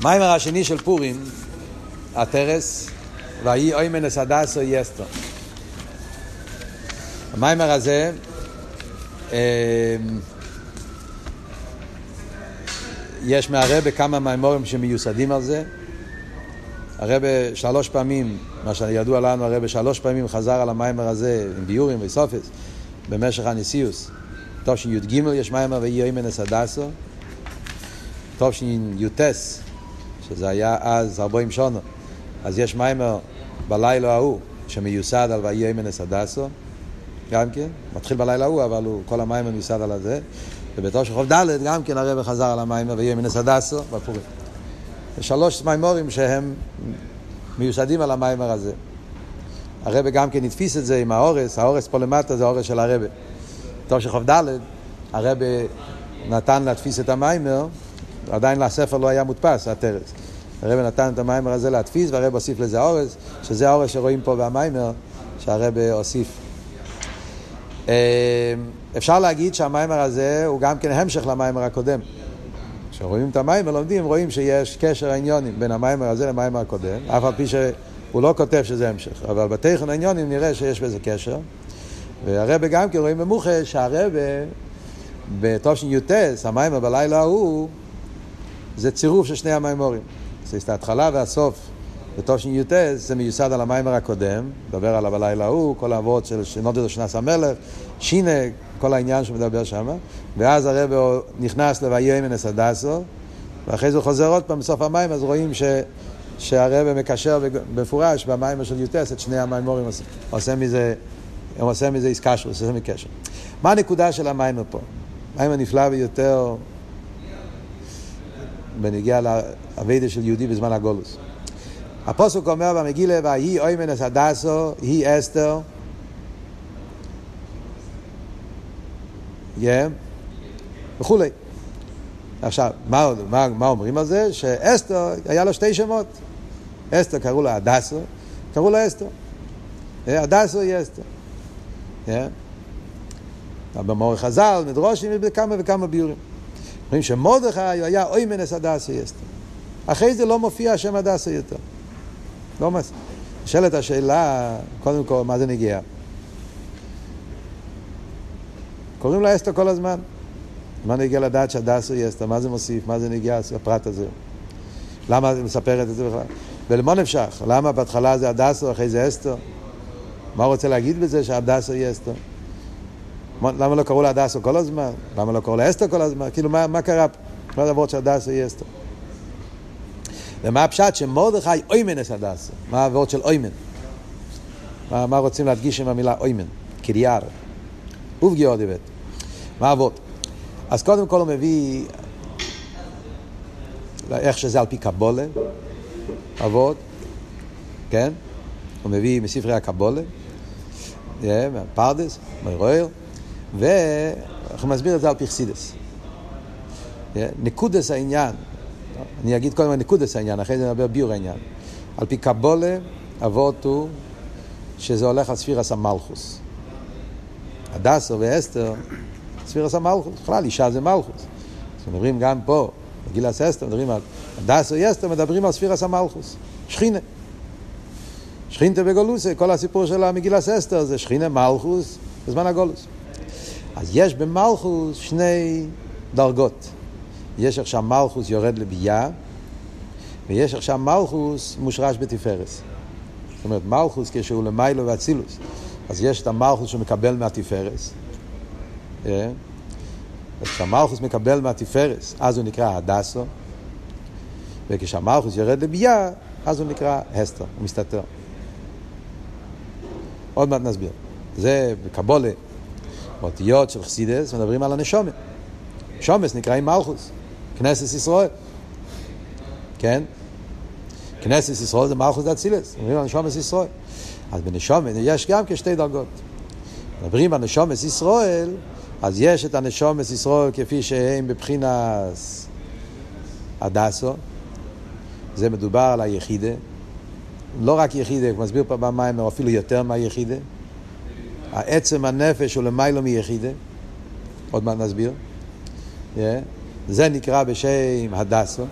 המיימר השני של פורים, הטרס, ויהי אוימנס הדסו יסטו. המיימר הזה, אה, יש מהרבה כמה מימורים שמיוסדים על זה. הרבה שלוש פעמים, מה שידוע לנו, הרבה שלוש פעמים חזר על המיימר הזה עם ביורים וסופס במשך הנשיאוס. טוב שי"ג יש מיימר ויהי אוימנס הדסו. טוב שי"ס שזה היה אז ארבעים שונו. אז יש מיימר בלילה ההוא שמיוסד על ויהי אמנס הדסו, גם כן, מתחיל בלילה ההוא, אבל הוא, כל המיימר מיוסד על זה. ובתור של חוב ד' גם כן הרב חזר על המיימר ויהי אמנס הדסו בפורים. שלוש מיימורים שהם מיוסדים על המיימר הזה. הרב גם כן התפיס את זה עם האורס, האורס פה למטה זה האורס של הרב. בתור של חוב ד' הרב נתן להדפיס את המיימר עדיין לספר לא היה מודפס, הטרס. הרב נתן את המיימר הזה להדפיס, והרב הוסיף לזה אורז, שזה האורז שרואים פה במיימר, שהרב הוסיף. אמ, אפשר להגיד שהמיימר הזה הוא גם כן המשך למיימר הקודם. כשרואים את המיימר, לומדים, רואים שיש קשר עניונים בין המיימר הזה למיימר הקודם, אף על פי שהוא לא כותב שזה המשך, אבל בתכן העניונים נראה שיש בזה קשר. והרבה גם כן רואים במוחה שהרבה בתושן יוטס, המיימר בלילה ההוא, זה צירוף של שני המימורים. זה ההתחלה והסוף בתושן י"ט, זה מיוסד על המיימר הקודם, מדבר עליו הלילה ההוא, כל האבות של שנודו שנס המלך, שינה, כל העניין שמדבר שם, ואז הרב נכנס ל"ויאמנס הדסו", ואחרי זה הוא חוזר עוד פעם בסוף המים, אז רואים ש... שהרב מקשר במפורש במיימר של י"ט את שני המיימורים, עושה עושה מזה איסקשרוס, עושה מזה קשר. מה הנקודה של המיימר פה? מיימר נפלא ביותר. בנגיע לאביידה של יהודי בזמן הגולוס. הפוסק אומר במגילה, ויהי אוימנס הדסו, היא אסתר, yeah, וכולי. עכשיו, מה, מה, מה אומרים על זה? שאסתר, היה לו שתי שמות. אסתר קראו לה הדסו, קראו לה אסתר. הדסו היא אסתר. Yeah. חז"ל, מדרושים בכמה וכמה ביורים. אומרים שמרדכי היה אוי מנס הדסה יסתר. אחרי זה לא מופיע השם הדסה יותר. לא מס... נשאלת השאלה, קודם כל, מה זה נגיע? קוראים לה אסתר כל הזמן. מה נגיע לדעת שהדסה היא אסתר? מה זה מוסיף? מה זה נגיע הפרט הזה? למה היא מספרת את זה בכלל? ולמה נפשך? למה בהתחלה זה הדסה, אחרי זה אסתר? מה הוא רוצה להגיד בזה שהדסה היא אסתר? למה לא קראו לה הדסו כל הזמן? למה לא קראו לה אסתר כל הזמן? כאילו, מה, מה קרה פה? מה הדברות שהדסו היא אסתר? ומה הפשט שמרדכי אוימן אס הדסו? מה העברות של אוימן? מה, מה רוצים להדגיש עם המילה אוימן? קריאר. ובגיאור דיבט. מה העברות? אז קודם כל הוא מביא איך שזה על פי קבולה, אבות, כן? הוא מביא מספרי הקבולה, פרדס, מרויר. ואנחנו מסביר את זה על פרסידס. נקודס העניין, אני אגיד קודם נקודס העניין, אחרי זה נדבר ביור העניין. על פי קבולה, אבות הוא שזה הולך על ספירס המלכוס. הדסו ואסתר, ספירס המלכוס. בכלל, אישה זה מלכוס. אז מדברים גם פה, בגילס אסתר, מדברים על הדסו ואסתר, מדברים על ספירס המלכוס. שכינה. שכינתה בגולוסי, כל הסיפור שלה מגילס אסתר זה שכינה מלכוס בזמן הגולוס. אז יש במלכוס שני דרגות. יש עכשיו מלכוס יורד לביאה, ויש עכשיו מלכוס מושרש בתפארס. זאת אומרת, מלכוס כשהוא למיילו ואצילוס. אז יש את המלכוס שמקבל מהתפארס. אה? כשהמלכוס מקבל מהתפארס, אז הוא נקרא הדסו, וכשהמלכוס יורד לביאה, אז הוא נקרא הסתר, הוא מסתתר. עוד מעט נסביר. זה בקבולה. באותיות של חסידס מדברים על הנשומת. שומס נקראים מלכוס, כנסת ישראל. כן? כנסת ישראל זה מלכוס דאצילס, מדברים על נשומת ישראל. אז בנשומת יש גם כשתי דרגות. מדברים על נשומת ישראל, אז יש את הנשומת ישראל כפי שהם בבחינת הדסו, זה מדובר על היחידה. לא רק יחידה, הוא מסביר פה במים, אפילו יותר מהיחידה. העצם הנפש הוא למיילו מיחידה, עוד מעט נסביר. Yeah. זה נקרא בשם הדסו.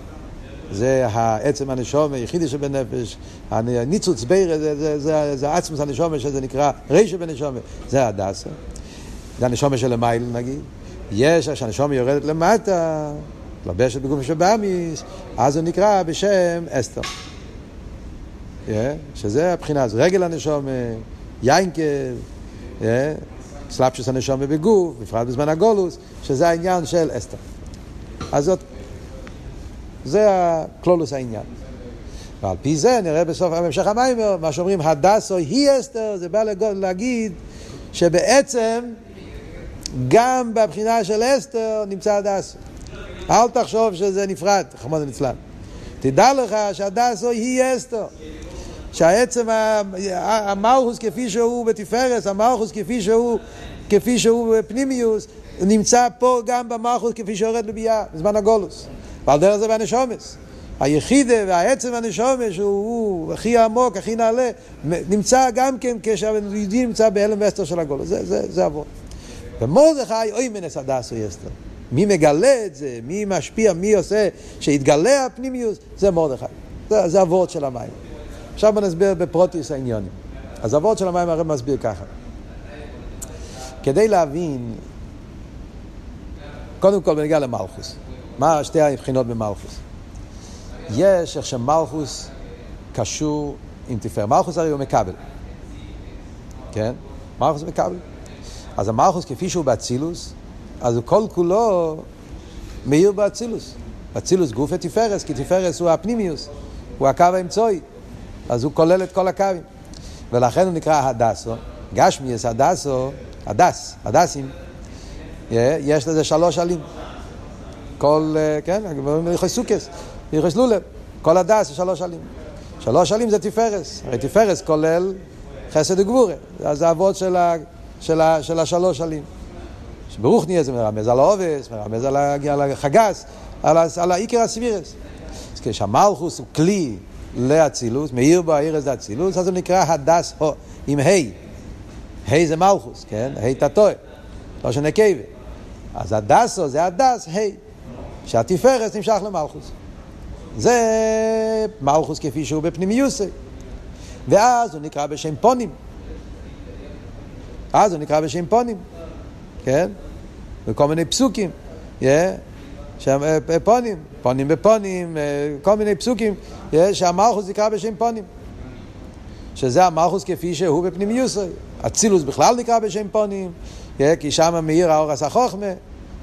זה העצם הנשום, היחידי שבנפש, הניצוץ בירה, זה, זה, זה, זה עצמוס הנשום שזה נקרא רישה בנשום, זה הדסה. זה הנשום של המייל נגיד. יש, כשהנשום יורדת למטה, מתלבשת בגוף שבאמיס, אז הוא נקרא בשם אסתר. Yeah, שזה הבחינה הזו, רגל הנשום, יינקל, yeah, סלפשוס הנשום בגוף, בפרט בזמן הגולוס, שזה העניין של אסתר. אז זאת, זה הקלולוס העניין. ועל פי זה נראה בסוף המשך המים, מה שאומרים הדסו היא אסתר, זה בא להגיד שבעצם גם בבחינה של אסתר נמצא הדסו. אל תחשוב שזה נפרד, חמוד הנצלן. תדע לך שהדסו היא אסתר. שהעצם המלכוס כפי שהוא בתפארס, המלכוס כפי שהוא, כפי שהוא בפנימיוס, נמצא פה גם במלכוס כפי שיורד לביאה, בזמן הגולוס. ועל דרך זה בנשומס. היחידה והעצם הנשומש הוא, הוא הכי עמוק, הכי נעלה, נמצא גם כן כשהיהודי נמצא בהלם ואסתר של הגולוס. זה, זה, זה עבוד. ומרדכי אוי מנס הדסו יסתר. מי מגלה את זה, מי משפיע, מי עושה, שיתגלה הפנימיוס, זה מרדכי. זה, זה הוורד של המים. עכשיו בוא נסביר בפרוטיוס העניונים. אז הוורד של המים הרב מסביר ככה. כדי להבין, קודם כל בנגיע למלכוס. מה שתי הבחינות במלכוס? יש איך שמלכוס קשור עם תפארת. מלכוס הרי הוא מקבל. כן? מלכוס מקבל. אז המלכוס כפי שהוא באצילוס, אז הוא כל כולו מאיר באצילוס. אצילוס גוף ותפארס, כי תפארס הוא הפנימיוס, הוא הקו האמצעי. אז הוא כולל את כל הקווים. ולכן הוא נקרא הדסו. גשמיאס הדסו, הדס, הדסים, יש לזה שלוש עלים. כל, כן, הלכי סוכס, הלכי סלולב, כל הדס זה שלוש עלים. שלוש עלים זה תפארס, הרי תפארס כולל חסד וגבורה, זה האבות של, של, של השלוש עלים. שברוך נהיה זה מרמז על העובס, מרמז על החגס, על, על העיקר הסבירס. אז כשהמלכוס הוא כלי לאצילוס, מאיר בו העיר הזה אצילוס, אז הוא נקרא הדס הו, עם ה'. ה' זה מלכוס, כן? ה' תתוי, לא שנקבה. אז הדסו זה הדס ה', שהתפארס נמשך למלכוס. זה מלכוס כפי שהוא בפנימיוסי. ואז הוא נקרא בשם פונים. אז הוא נקרא בשם פונים, כן? וכל מיני פסוקים, yeah. שם פונים, פונים בפונים, כל מיני פסוקים, שהמלכוס נקרא בשם פונים. שזה המלכוס כפי שהוא בפנימיוס. אצילוס בכלל נקרא בשם פונים, כי שם מאיר האור עשה חוכמה,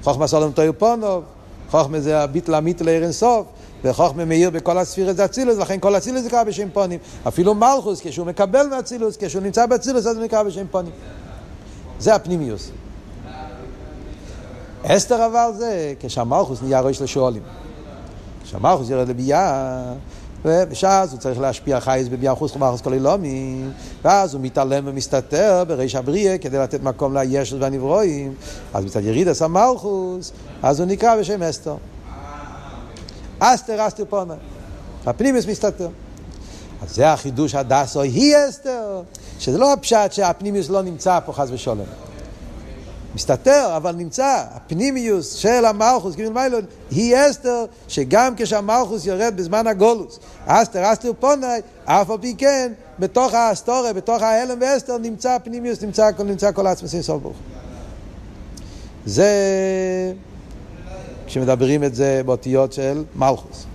חוכמה סולם תויר פונוב, חוכמה זה הביטל המיטל עיר אינסוף, וחוכמה מאיר בכל הספירת זה אצילוס, לכן כל אצילוס נקרא בשם פונים. אפילו מלכוס, כשהוא מקבל מאצילוס, כשהוא נמצא באצילוס, אז הוא נקרא בשם פונים. זה הפנימיוס. אסתר אבל זה כשהמלכוס נהיה ראש לשואלים. כשהמלכוס ירד לביאה, ושאז הוא צריך להשפיע חייס בביאה חוץ חומרחוס כל אילומי, ואז הוא מתעלם ומסתתר בריש הבריאה כדי לתת מקום לישת והנברואים, אז מצד ירידס המלכוס, אז הוא נקרא בשם אסתר. אסתר אסתר פונה. הפנימיוס מסתתר. אז זה החידוש הדסו היא אסתר, שזה לא הפשט שהפנימיוס לא נמצא פה חס ושלום. מסתתר, אבל נמצא, הפנימיוס של המלכוס, כאילו מיילון, היא אסתר, שגם כשהמלכוס יורד בזמן הגולוס, אסתר, אסתר פונאי, אף על פי כן, בתוך האסתורה, בתוך ההלם ואסתר, נמצא הפנימיוס, נמצא, נמצא כל עצמס אינסוף ברוך. זה, כשמדברים את זה באותיות של מלכוס.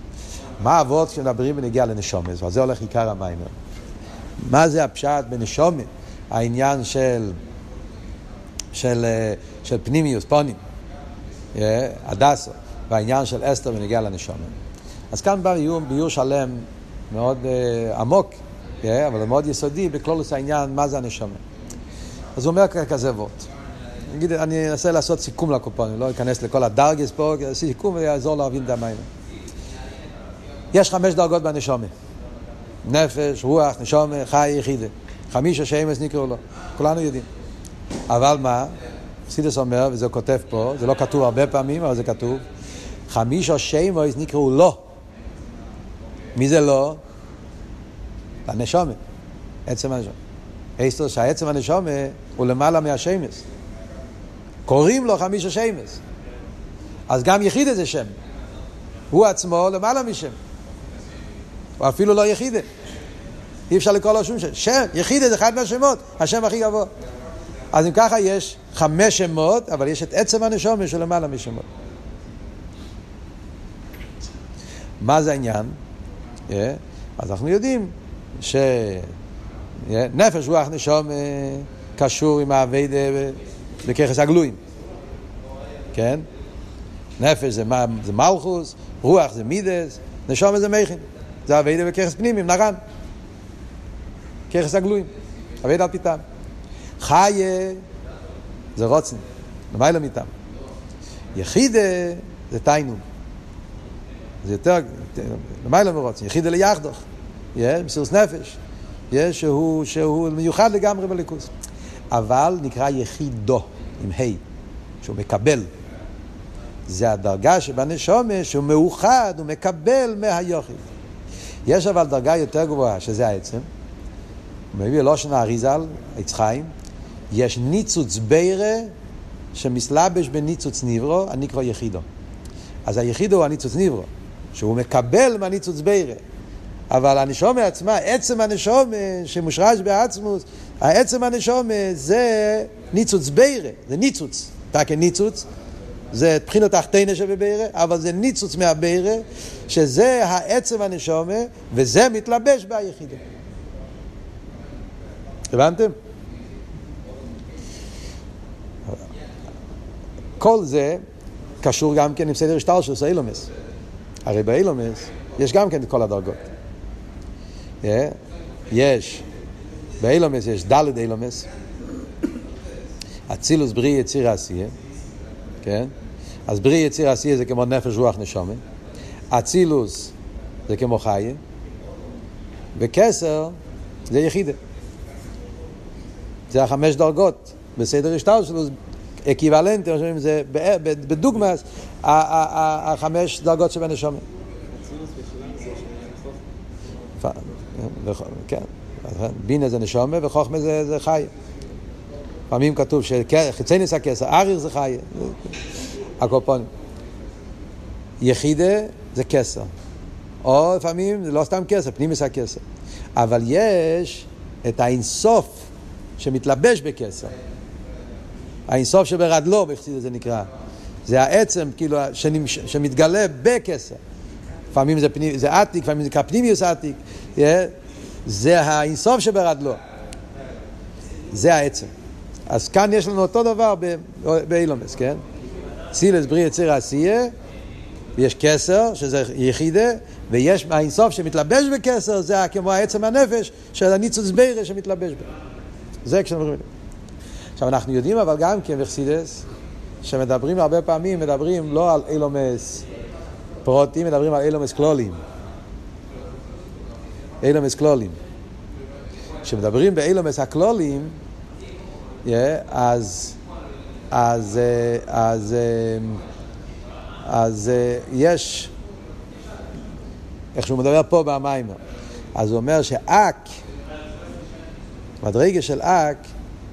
מה אבות כשמדברים בנגיעה לנשומס, ועל זה הולך עיקר המיימר. מה זה הפשט בנשומת? העניין של של, אה, של פנימיוס, פונים, אה, הדסו, והעניין של אסתר ונגיע לנשומת. אז כאן בא ביור, ביור שלם מאוד uh, עמוק, yeah, אבל מאוד יסודי, בכלולוס העניין, מה זה הנשומת. אז הוא אומר כזה וורט. נגיד, אני אנסה לעשות סיכום לקופונים, לא אכנס לכל הדרגס פה, סיכום ויעזור להבין את המים. יש חמש דרגות בנשומת. נפש, רוח, נשומת, חי, יחידה. חמישה שמש נקראו לו. כולנו יודעים. אבל מה? סידס אומר, וזה כותב פה, זה לא כתוב הרבה פעמים, אבל זה כתוב, חמישו שמויס נקראו לא. מי זה לא? הנשומת, עצם הנשומת. אסתר שהעצם הנשומת הוא למעלה מהשמס. קוראים לו חמישו שמס. אז גם יחיד איזה שם. הוא עצמו למעלה משם. הוא אפילו לא יחידה. אי אפשר לקרוא לו שום שם. שם, יחידה זה אחד מהשמות, השם הכי גבוה. אז אם ככה יש חמש שמות, אבל יש את עצם הנשומה של למעלה משמות. מה זה העניין? Yeah. אז אנחנו יודעים שנפש רוח נשום קשור עם האביידה בככס הגלויים, כן? נפש זה, זה מלכוס, רוח זה מידס, נשום זה מכין. זה אביידה בככס פנימי, נרן. ככס הגלויים, אביידה על פיתם. חיה זה רוצן, למעלה מיתם. יחידה זה תיינום. זה יותר, למעלה מרוצן, יחידה ליחדוך. מסירות נפש. שהוא, שהוא מיוחד לגמרי בליכוס. אבל נקרא יחידו, עם ה', שהוא מקבל. זה הדרגה שבנשומה שהוא מאוחד, הוא מקבל מהיוחיד. יש אבל דרגה יותר גבוהה, שזה העצם. הוא מביא לושן האריזל, עץ חיים, יש ניצוץ בירה שמסלבש בניצוץ ניברו, הנקרא יחידו. אז היחידו הוא הניצוץ ניברו, שהוא מקבל מהניצוץ בירה. אבל הנשומה עצמה, עצם הנשומה שמושרש בעצמוס, העצם הנשומה זה ניצוץ בירה, זה ניצוץ. תקן ניצוץ, זה בחינות תחתינה שבבירה, אבל זה ניצוץ מהבירה, שזה העצם הנשומה, וזה מתלבש ביחידה. הבנתם? כל זה קשור גם כן עם סדר השטר של אילומס. הרי באילומס יש גם כן את כל הדרגות. Yeah. יש, באילומס יש דלת אילומס, אצילוס בריא יציר עשייה, כן? אז בריא יציר עשייה זה כמו נפש רוח נשומה, אצילוס זה כמו חיה, וכסר זה יחידה. זה החמש דרגות בסדר השטר שלו, אקיוולנטי, זה בדוגמאס, החמש דרגות שבנשומה. כן, בינה זה נשומה וחוכמה זה, חי. פעמים כתוב שחיצי ניס הכסר, אריך זה חי. הקופונים. יחידה זה כסר. או לפעמים זה לא סתם כסר, פנימיס הכסר. אבל יש את האינסוף שמתלבש בכסר. האינסוף שברדלו, בחסידות זה נקרא. זה העצם, כאילו, שנמש, שמתגלה בכסר. לפעמים זה, פנימ, זה עתיק, לפעמים זה נקרא פנימיוס עתיק. Yeah. זה האינסוף שברדלו. זה העצם. אז כאן יש לנו אותו דבר באילומס, כן? סילס בריא יציר עשייה, ויש כסר, שזה יחידה, ויש האינסוף שמתלבש בכסר, זה כמו העצם הנפש של הניצוץ בירה שמתלבש בו. זה כשאנחנו... עכשיו אנחנו יודעים אבל גם כן בחסידס, שמדברים הרבה פעמים, מדברים לא על אילומס פרוטים, מדברים על אילומס קלולים. אילומס קלולים. כשמדברים באילומס הקלולים, yeah, אז, אז, אה, אז, אה, אז, אז אה, יש, איך שהוא מדבר פה במים, אז הוא אומר שאק, מדרגה של אק,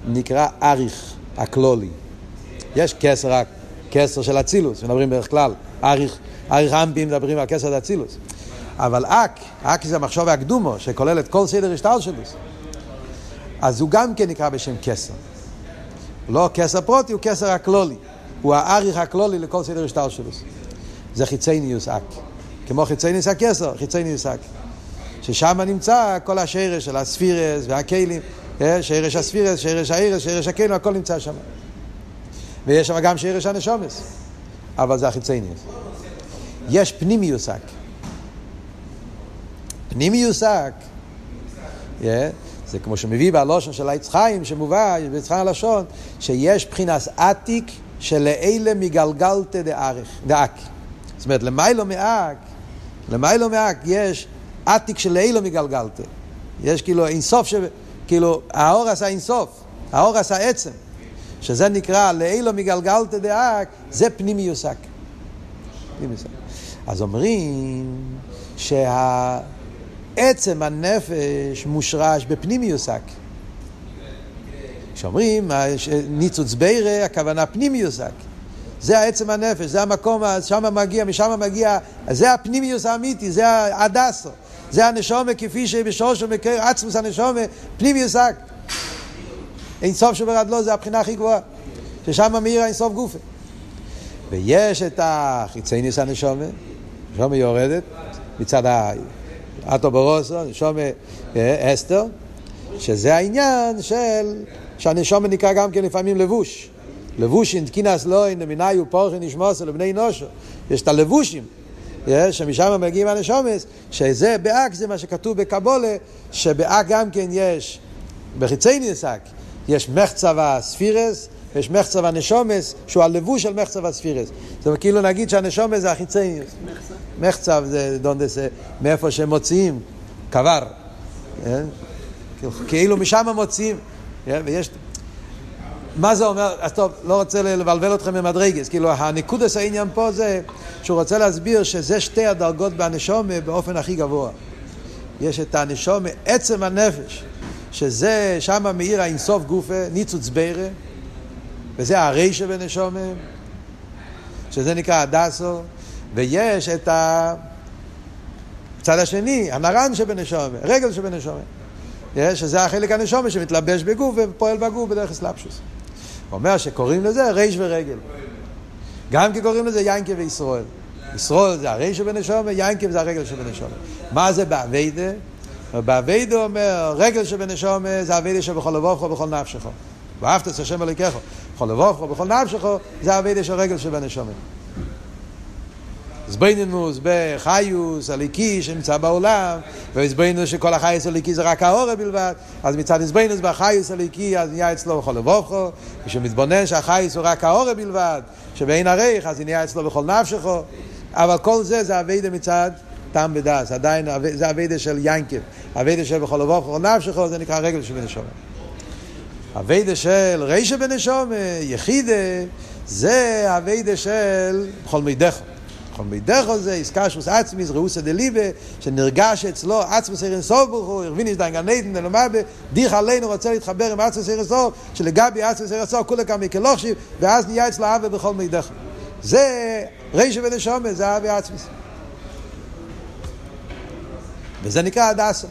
נקרא אריך הקלולי. יש כסר, כסר של אצילוס, מדברים בדרך כלל, אריך, אריך אמפים מדברים על כסר אצילוס. אבל אק, אק זה המחשוב הקדומו, שכולל את כל סדר השטר שלו. אז הוא גם כן נקרא בשם כסר. לא כסר פרוטי, הוא כסר הקלולי. הוא האריך הקלולי לכל סדר השטר שלו. זה חיצייניוס אק. כמו חיצייניוס הכסר, חיצייניוס אק. ששם נמצא כל השרש של הספירס והכלים. אה, שרש הספירס, שרש הערס, שרש הכלים, הכל נמצא שם. ויש שם גם שרש הנשומס. אבל זה החיצייניוס. יש פנימיוס אק. פנימיוס אק. Yeah. זה כמו שמביא בלושן של העץ חיים, שמובא בעץ חיים הלשון, שיש בחינס עתיק שלאלה מגלגלתא דאק. זאת אומרת, למיילו מאק, למיילו מאק יש עתיק שלאלה מגלגלתא. יש כאילו אינסוף, ש... כאילו האור עשה אינסוף, האור עשה עצם. שזה נקרא לאילו מגלגלתא דאק, זה פנימיוס אק. אז אומרים שה... עצם הנפש מושרש בפנימיוסק. כשאומרים ניצוץ בירה, הכוונה פנימיוסק. זה העצם הנפש, זה המקום, שם מגיע, משם מגיע, זה הפנימיוס האמיתי, זה הדסו, זה הנשומה כפי שבשורשו מקר עצמוס הנשומה, פנימיוס אק. אין סוף שברד זה הבחינה הכי גבוהה, ששם מאיר אין סוף גופה. ויש את החיצייניס הנשומה, נשומה יורדת מצד האטוברוסו, נשומה אה, אסתר, שזה העניין של, שהנשומה נקרא גם כן לפעמים לבוש. לבושים, תקינס לוין, למיניו פורחי נשמוסו לבני נושו. יש את הלבושים, שמשם מגיעים הנשומס, שזה באק זה מה שכתוב בקבולה, שבאק גם כן יש, בחיצי נסק, יש מחצב הספירס, יש מחצב הנשומס, שהוא הלבוש של מחצב הספירס. אומרת, כאילו נגיד שהנשומס זה החיצי... מחצב זה דונדס, מאיפה שהם מוציאים, קבר. כאילו משם מוציאים. ויש מה זה אומר? אז טוב, לא רוצה לבלבל אתכם במדרגס. כאילו, הנקודס העניין פה זה שהוא רוצה להסביר שזה שתי הדרגות בהנשומה באופן הכי גבוה. יש את הנשומה, עצם הנפש, שזה שם מאיר האינסוף גופה, ניצוץ בירה, וזה הרי שבנשומה, שזה נקרא הדסו, ויש את הצד השני, הנרן שבנשומה, רגל שבנשומה. שזה החלק הנשומה שמתלבש בגוף ופועל בגוף בדרך אסלאפשוס. הוא אומר שקוראים לזה ריש ורגל. גם כי קוראים לזה יינקה וישראל. ישראל זה הריש שבנשומה, יינקה זה הרגל שבנשומה. מה זה באביידה? באביידה אומר, רגל שבנשומה זה אביידה שבכל לבובך ובכל נפשך. ואהבת את השם אלוקיך. בכל לבובך ובכל נפשך זה אביידה של רגל שבנשומה. זבנינוס בחיוס, הליקי שנמצא בעולם, והזבנינוס שכל החייס הליקי זה רק האורה בלבד, אז מצד הזבנינוס בחיוס הליקי אז נהיה אצלו בכל לבוכו, כשמתבונן שהחייס הוא רק האורה בלבד, שבאין הריך אז נהיה אצלו בכל נפשכו, אבל כל זה זה אביידה מצד טעם ודס, עדיין זה אביידה של ינקב, אביידה של בכל לבוכו נפשכו זה נקרא רגל של בנשומה. אביידה של רישה בנשומה, יחידה, זה אביידה של בכל מידךו. כל מידך הזה, איסקשוס עצמיס, ראוסא דליבה, שנרגש אצלו עצמוס ערן סוף ברוך הוא, הרבין יש דיין גנדן, נלמבה, דיך עלינו רוצה להתחבר עם עצמוס ערן סוף, שלגבי עצמוס ערן סוף, כולה כמה כלוכשיב, ואז נהיה אצלו אבה בכל מידך. זה רישה ונשומה, זה אבה עצמוס. וזה נקרא הדסה.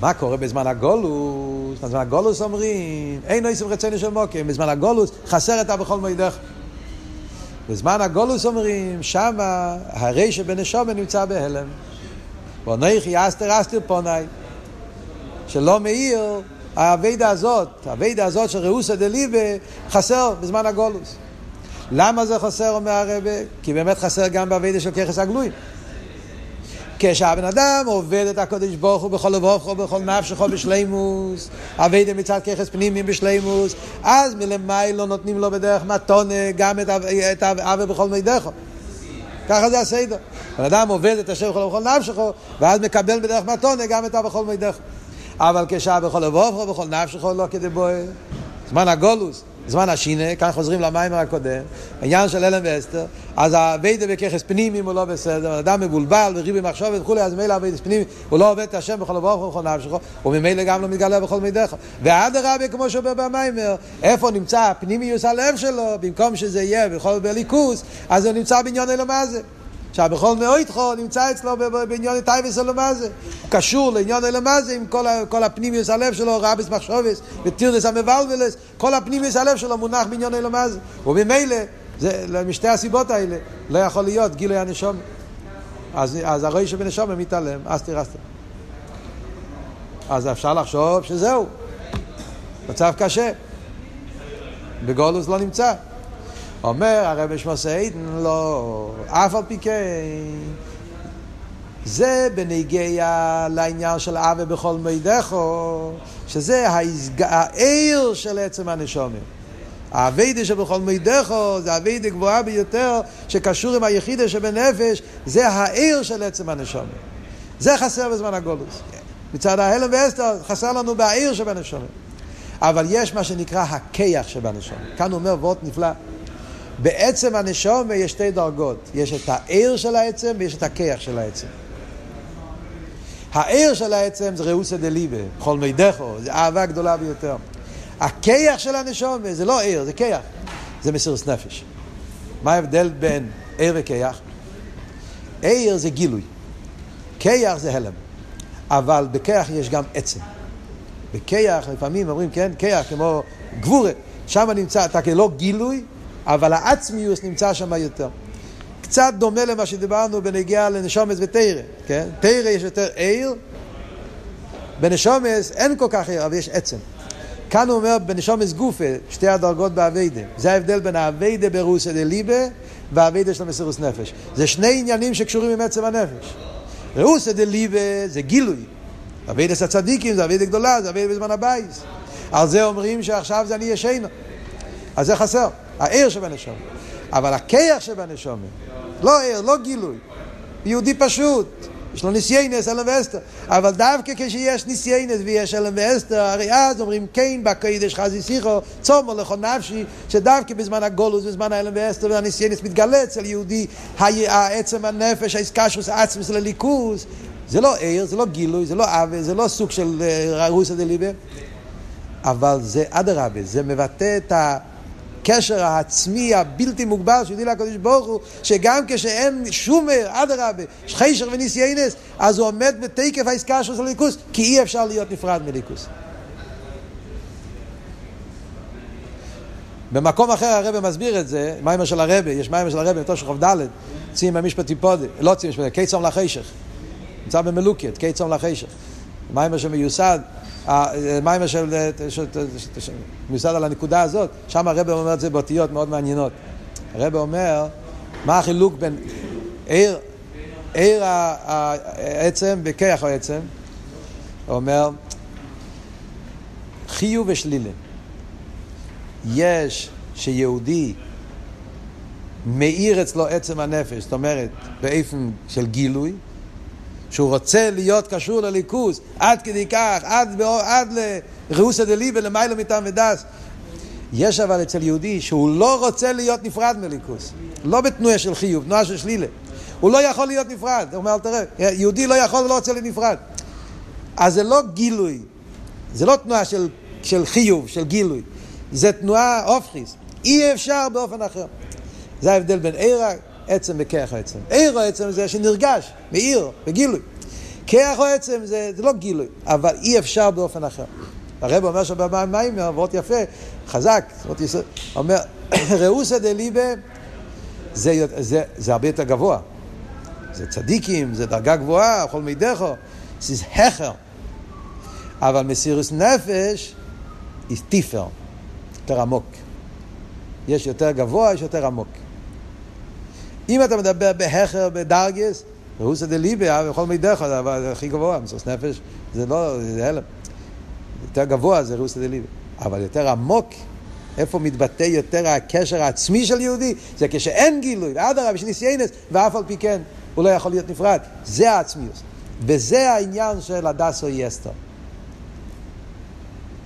מה קורה בזמן הגולוס? בזמן הגולוס אומרים, אין נויסים רצינו של מוקים, בזמן הגולוס חסר אתה בכל מידך. בזמן הגולוס אומרים, שמה הרי שבנשומה נמצא בהלם. ואנכי אסתר אסתר פונאי. שלא מאיר, האביידה הזאת, האביידה הזאת של ראוסא דליבה, חסר בזמן הגולוס. למה זה חסר, אומר הרבה? כי באמת חסר גם באביידה של ככס הגלויים. כשהבן אדם עובד את הקודש ברוך הוא בכל לבוכו, ובכל נפשכו בשלימוס, אביידה מצד ככס פנימיים בשלימוס, אז מלמיילו נותנים לו בדרך מתונה גם את האווה בכל מידךו. ככה זה הסדר. בן אדם עובד את השם בכל ובכל נפשכו, ואז מקבל בדרך מתונה גם את בכל מידךו. אבל כשהאווה בכל לבוכו, ובכל נפשכו לא כדי בוער. זמן הגולוס. זמן השינה, כאן חוזרים למים הקודם, העניין של אלם ואסתר, אז הווידה בככס פנימיים הוא לא בסדר, אדם מבולבל וריבי מחשבת וכולי, אז ממילא הווידה פנימיים, הוא לא עובד את השם בכל אברוך ובכל נפשך, וממילא גם לא מתגלה בכל מידך. ואדרבה, כמו שאומר במיימר, איפה נמצא הפנימיוס הלב שלו, במקום שזה יהיה בכל בליכוס, אז הוא נמצא בעניון אלמזה. עכשיו, בכל מאויתכו נמצא אצלו בעניון טייבס אלמזה. הוא קשור לעניון אלמזה עם כל, הפנימיוס הלב שלו, רבס מחשובס וטירדס המבלבלס, כל הפנימיוס הלב שלו מונח בעניון אלמזה. וממילא, זה, משתי הסיבות האלה, לא יכול להיות גילוי הנשום. אז, אז שבנשום מתעלם, אסתר אסתר. אז אפשר לחשוב שזהו, מצב קשה. בגולוס לא נמצא. אומר הרב שמוסי עידן, לא, אף על פי כן, זה בנגיע לעניין של אבי בכל מידךו, שזה העיר של עצם הנשומים. האביידה שבכל מידךו זה האביידה גבוהה ביותר שקשור עם היחידה שבנפש, זה העיר של עצם הנשומים. זה חסר בזמן הגולוס. מצד ההלם ואסתר חסר לנו בעיר שבנשומים. אבל יש מה שנקרא הכיח שבנשומים. כאן הוא אומר וורט נפלא. בעצם הנשום יש שתי דרגות, יש את העיר של העצם ויש את הכיח של העצם. העיר של העצם זה ראוסא דליבה, בכל מידךו, זה אהבה גדולה ביותר. הכיח של הנשום זה לא עיר, זה כיח, זה מסירות נפש. מה ההבדל בין עיר וכיח? עיר זה גילוי, כיח זה הלם, אבל בכיח יש גם עצם. בכיח לפעמים אומרים, כן, כיח כמו גבורה, שם נמצא, אתה כלא גילוי, אבל העצמיוס נמצא שם יותר. קצת דומה למה שדיברנו בנגיעה לנשומס ותרא, כן? תרא יש יותר עיר, בנשומס אין כל כך עיר, אבל יש עצם. כאן הוא אומר בנשמות בגופים, שתי הדרגות בעבודה. זה ההבדל בין העבודה ברעותא דליבא והעבודה של המסירות נפש. זה שני עניינים שקשורים עם עצם הנפש. רעותא דליבא זה גילוי. עבודת הצדיקים זה עבודה גדולה, זה עבודה בזמן הבית. על זה אומרים שעכשיו זה אני ישנה. אז זה חסר, האור שבנשמה. אבל הכוח שבנשמה, לא אור, לא גילוי. יהודי פשוט. יש לו ניסיונות, העלם והסתר. אבל דווקא כשיש ניסיינס ויש אלם ואסתר, הרי אז אומרים כן בקוידש חזי שיחו, צומו לכל נפשי, שדווקא בזמן הגולוס, בזמן האלם ואסתר והניסיינס מתגלה אצל יהודי, העצם הנפש, האיסקשוס, העצמס לליכוס. זה לא עיר, זה לא גילוי, זה לא עוול, זה לא סוג של רוסא דליבה, אבל זה אדרבה, זה מבטא את ה... הקשר העצמי הבלתי מוגבל שיודעים לקדוש ברוך הוא, שגם כשאין שום אדרבה, חיישר וניסיינס, אז הוא עומד בתקף העסקה של הליכוס, כי אי אפשר להיות נפרד מליכוס. במקום אחר הרב מסביר את זה, מיימר של הרב, יש מיימר של הרב בתור של חוב ד', ציים במשפט טיפודי, לא ציים במשפט, קיצום לחשך, נמצא במלוקת, קיצום לחשך, מיימר שמיוסד מיימר של, מיוסד על הנקודה הזאת, שם הרב אומר את זה באותיות מאוד מעניינות. הרב אומר, מה החילוק בין עיר, עיר העצם וכיח העצם? הוא אומר, חיוב ושלילה. יש שיהודי מאיר אצלו עצם הנפש, זאת אומרת, באופן של גילוי, שהוא רוצה להיות קשור לליכוז, עד כדי כך, עד, עד לראוסא דליבה, למיילא מטעם ודס. יש אבל אצל יהודי שהוא לא רוצה להיות נפרד מליכוז, לא בתנועה של חיוב, תנועה של שלילה. הוא לא יכול להיות נפרד, הוא אומר, תראה, יהודי לא יכול ולא רוצה להיות נפרד. אז זה לא גילוי, זה לא תנועה של, של חיוב, של גילוי, זה תנועה אופכיס, אי אפשר באופן אחר. זה ההבדל בין עירה עצם וכיח העצם. עיר או עצם זה שנרגש, מאיר, בגילוי. כיח או עצם זה, זה לא גילוי, אבל אי אפשר באופן אחר. הרב אומר שבמים, עברות יפה, חזק, אומר, ראוסא דליבה זה, זה, זה הרבה יותר גבוה. זה צדיקים, זה דרגה גבוהה, כל מידךו, זה הכר. אבל מסירוס נפש, היא טיפר, יותר עמוק. יש יותר גבוה, יש יותר עמוק. אם אתה מדבר בהכר, בדרגס, רוסא דליבה, בכל מידך, אבל הכי גבוה, מסוס נפש, זה לא, זה הלם. יותר גבוה זה רוסא דליבה. אבל יותר עמוק, איפה מתבטא יותר הקשר העצמי של יהודי? זה כשאין גילוי, ואדרבה, שניסיינס, ואף על פי כן, הוא לא יכול להיות נפרד. זה העצמיות. וזה העניין של הדסו יסטר.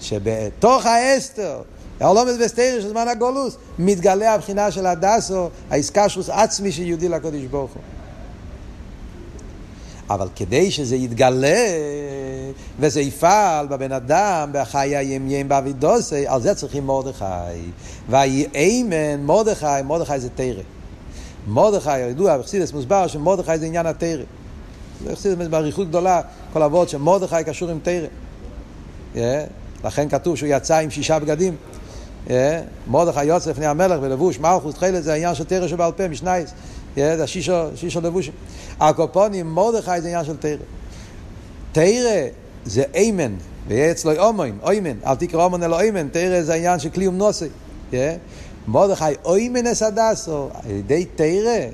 שבתוך האסתר, העולמת בסתירה של זמן הגולוס, מתגלה הבחינה של הדסו, האיסקשוס עצמי של יהודי לקודש ברוך הוא. אבל כדי שזה יתגלה וזה יפעל בבן אדם, בחיי הימיים באבידוסי, על זה צריכים מרדכי. ויהי איימן מרדכי, מרדכי זה תרא. מרדכי, ידוע, בחסידס מוסבר שמרדכי זה עניין התרא. זה בחסידס באריכות גדולה, כל אבות שמרדכי קשור עם תרא. Yeah. לכן כתוב שהוא יצא עם שישה בגדים. אה? מרדכי יוצא לפני המלך ולבוש מלכוס תכלת זה העניין של תרא שבעל פה, משנייס, אה? זה שישו לבושים. הקופונים, מרדכי זה עניין של תרא. תרא זה איימן, ויהיה אצלו אומן, איימן, אל תקרא אומן אלא איימן, תרא זה העניין של כלי ומנוסי. אה? מרדכי איימן אס הדסו, על ידי תרא,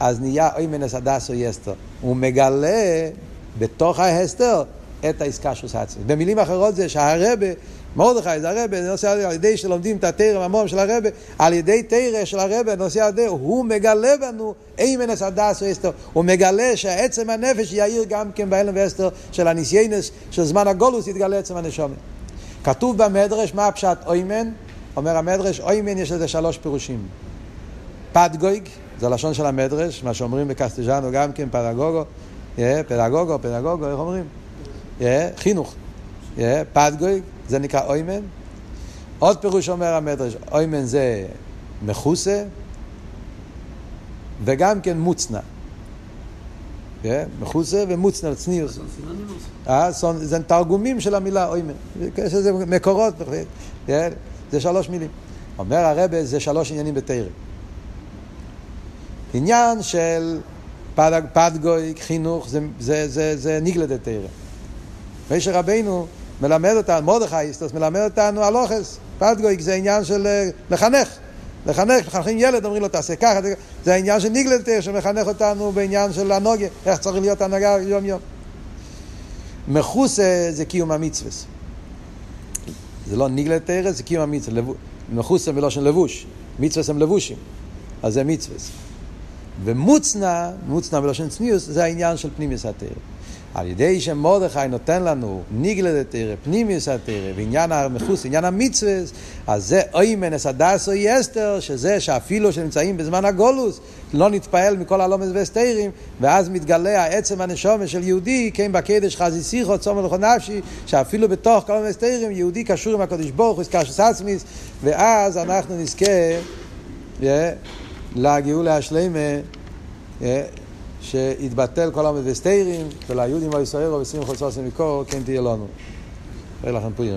אז נהיה איימן אס הדסו יסתר. הוא מגלה בתוך ההסתר את העסקה של עצמי. במילים אחרות זה שהרבה מרדכי זה הרבה, נושא על ידי שלומדים את התרא המום של הרבה, על ידי תרא של הרבה, נושא על הוא מגלה בנו אימנס הדס ואסתר, הוא מגלה שעצם הנפש יאיר גם כן בהלם ואסתר של הניסיינס, של זמן הגולוס יתגלה עצם הנשומת. כתוב במדרש מה הפשט אוימן, אומר המדרש, אוימן יש לזה שלוש פירושים. פדגויג, זה לשון של המדרש, מה שאומרים בקסטג'אנו גם כן, פדגוגו, פדגוגו, פדגוגו, איך אומרים? חינוך. פדגויג, זה נקרא אוימן. עוד פירוש אומר המדרש, אוימן זה מחוסה וגם כן מוצנע. כן? מחוסה ומוצנע, צניוס. אה, זה תרגומים של המילה אוימן. יש לזה מקורות, כן? זה שלוש מילים. אומר הרבה, זה שלוש עניינים בתרא. עניין של פד, פדגוי, חינוך, זה, זה, זה, זה ניגלד תרא. משה רבינו מלמד אותנו, מרדכי אסטוס מלמד אותנו על אוכס. פדגוי זה עניין של לחנך. לחנך, מחנכים ילד, אומרים לו תעשה ככה, זה העניין של ניגלד תרא שמחנך אותנו בעניין של הנוגה, איך צריך להיות הנהגה יום יום. מחוסה זה קיום המצווה. זה לא ניגלד תרא, זה קיום המצווה. מחוסה מלושן לבוש. מצווה הם לבושים. אז זה מצווה. ומוצנע, מוצנע בלושן צניוס, זה העניין של פנימיוס התרא. על ידי שמרדכי נותן לנו ניגלד תרא, פנימיוס התרא, ועניין המחוס, עניין המצווה, אז זה אוי מנס הדס אוי אסתר, שזה שאפילו שנמצאים בזמן הגולוס, לא נתפעל מכל הלומס והסתירים, ואז מתגלה העצם הנשומה של יהודי, כן בקדש חזי שיחו, צומר לכל נפשי, שאפילו בתוך כל המסתירים, יהודי קשור עם הקדוש ברוך הוא, קשור עצמיס, ואז אנחנו נזכה yeah, לגאולה השלמה, yeah, שיתבטל כל המבסטיירים, וליהודים וישראל ובשמחו סוסים מקור, כן תהיה לנו. לכם פורים.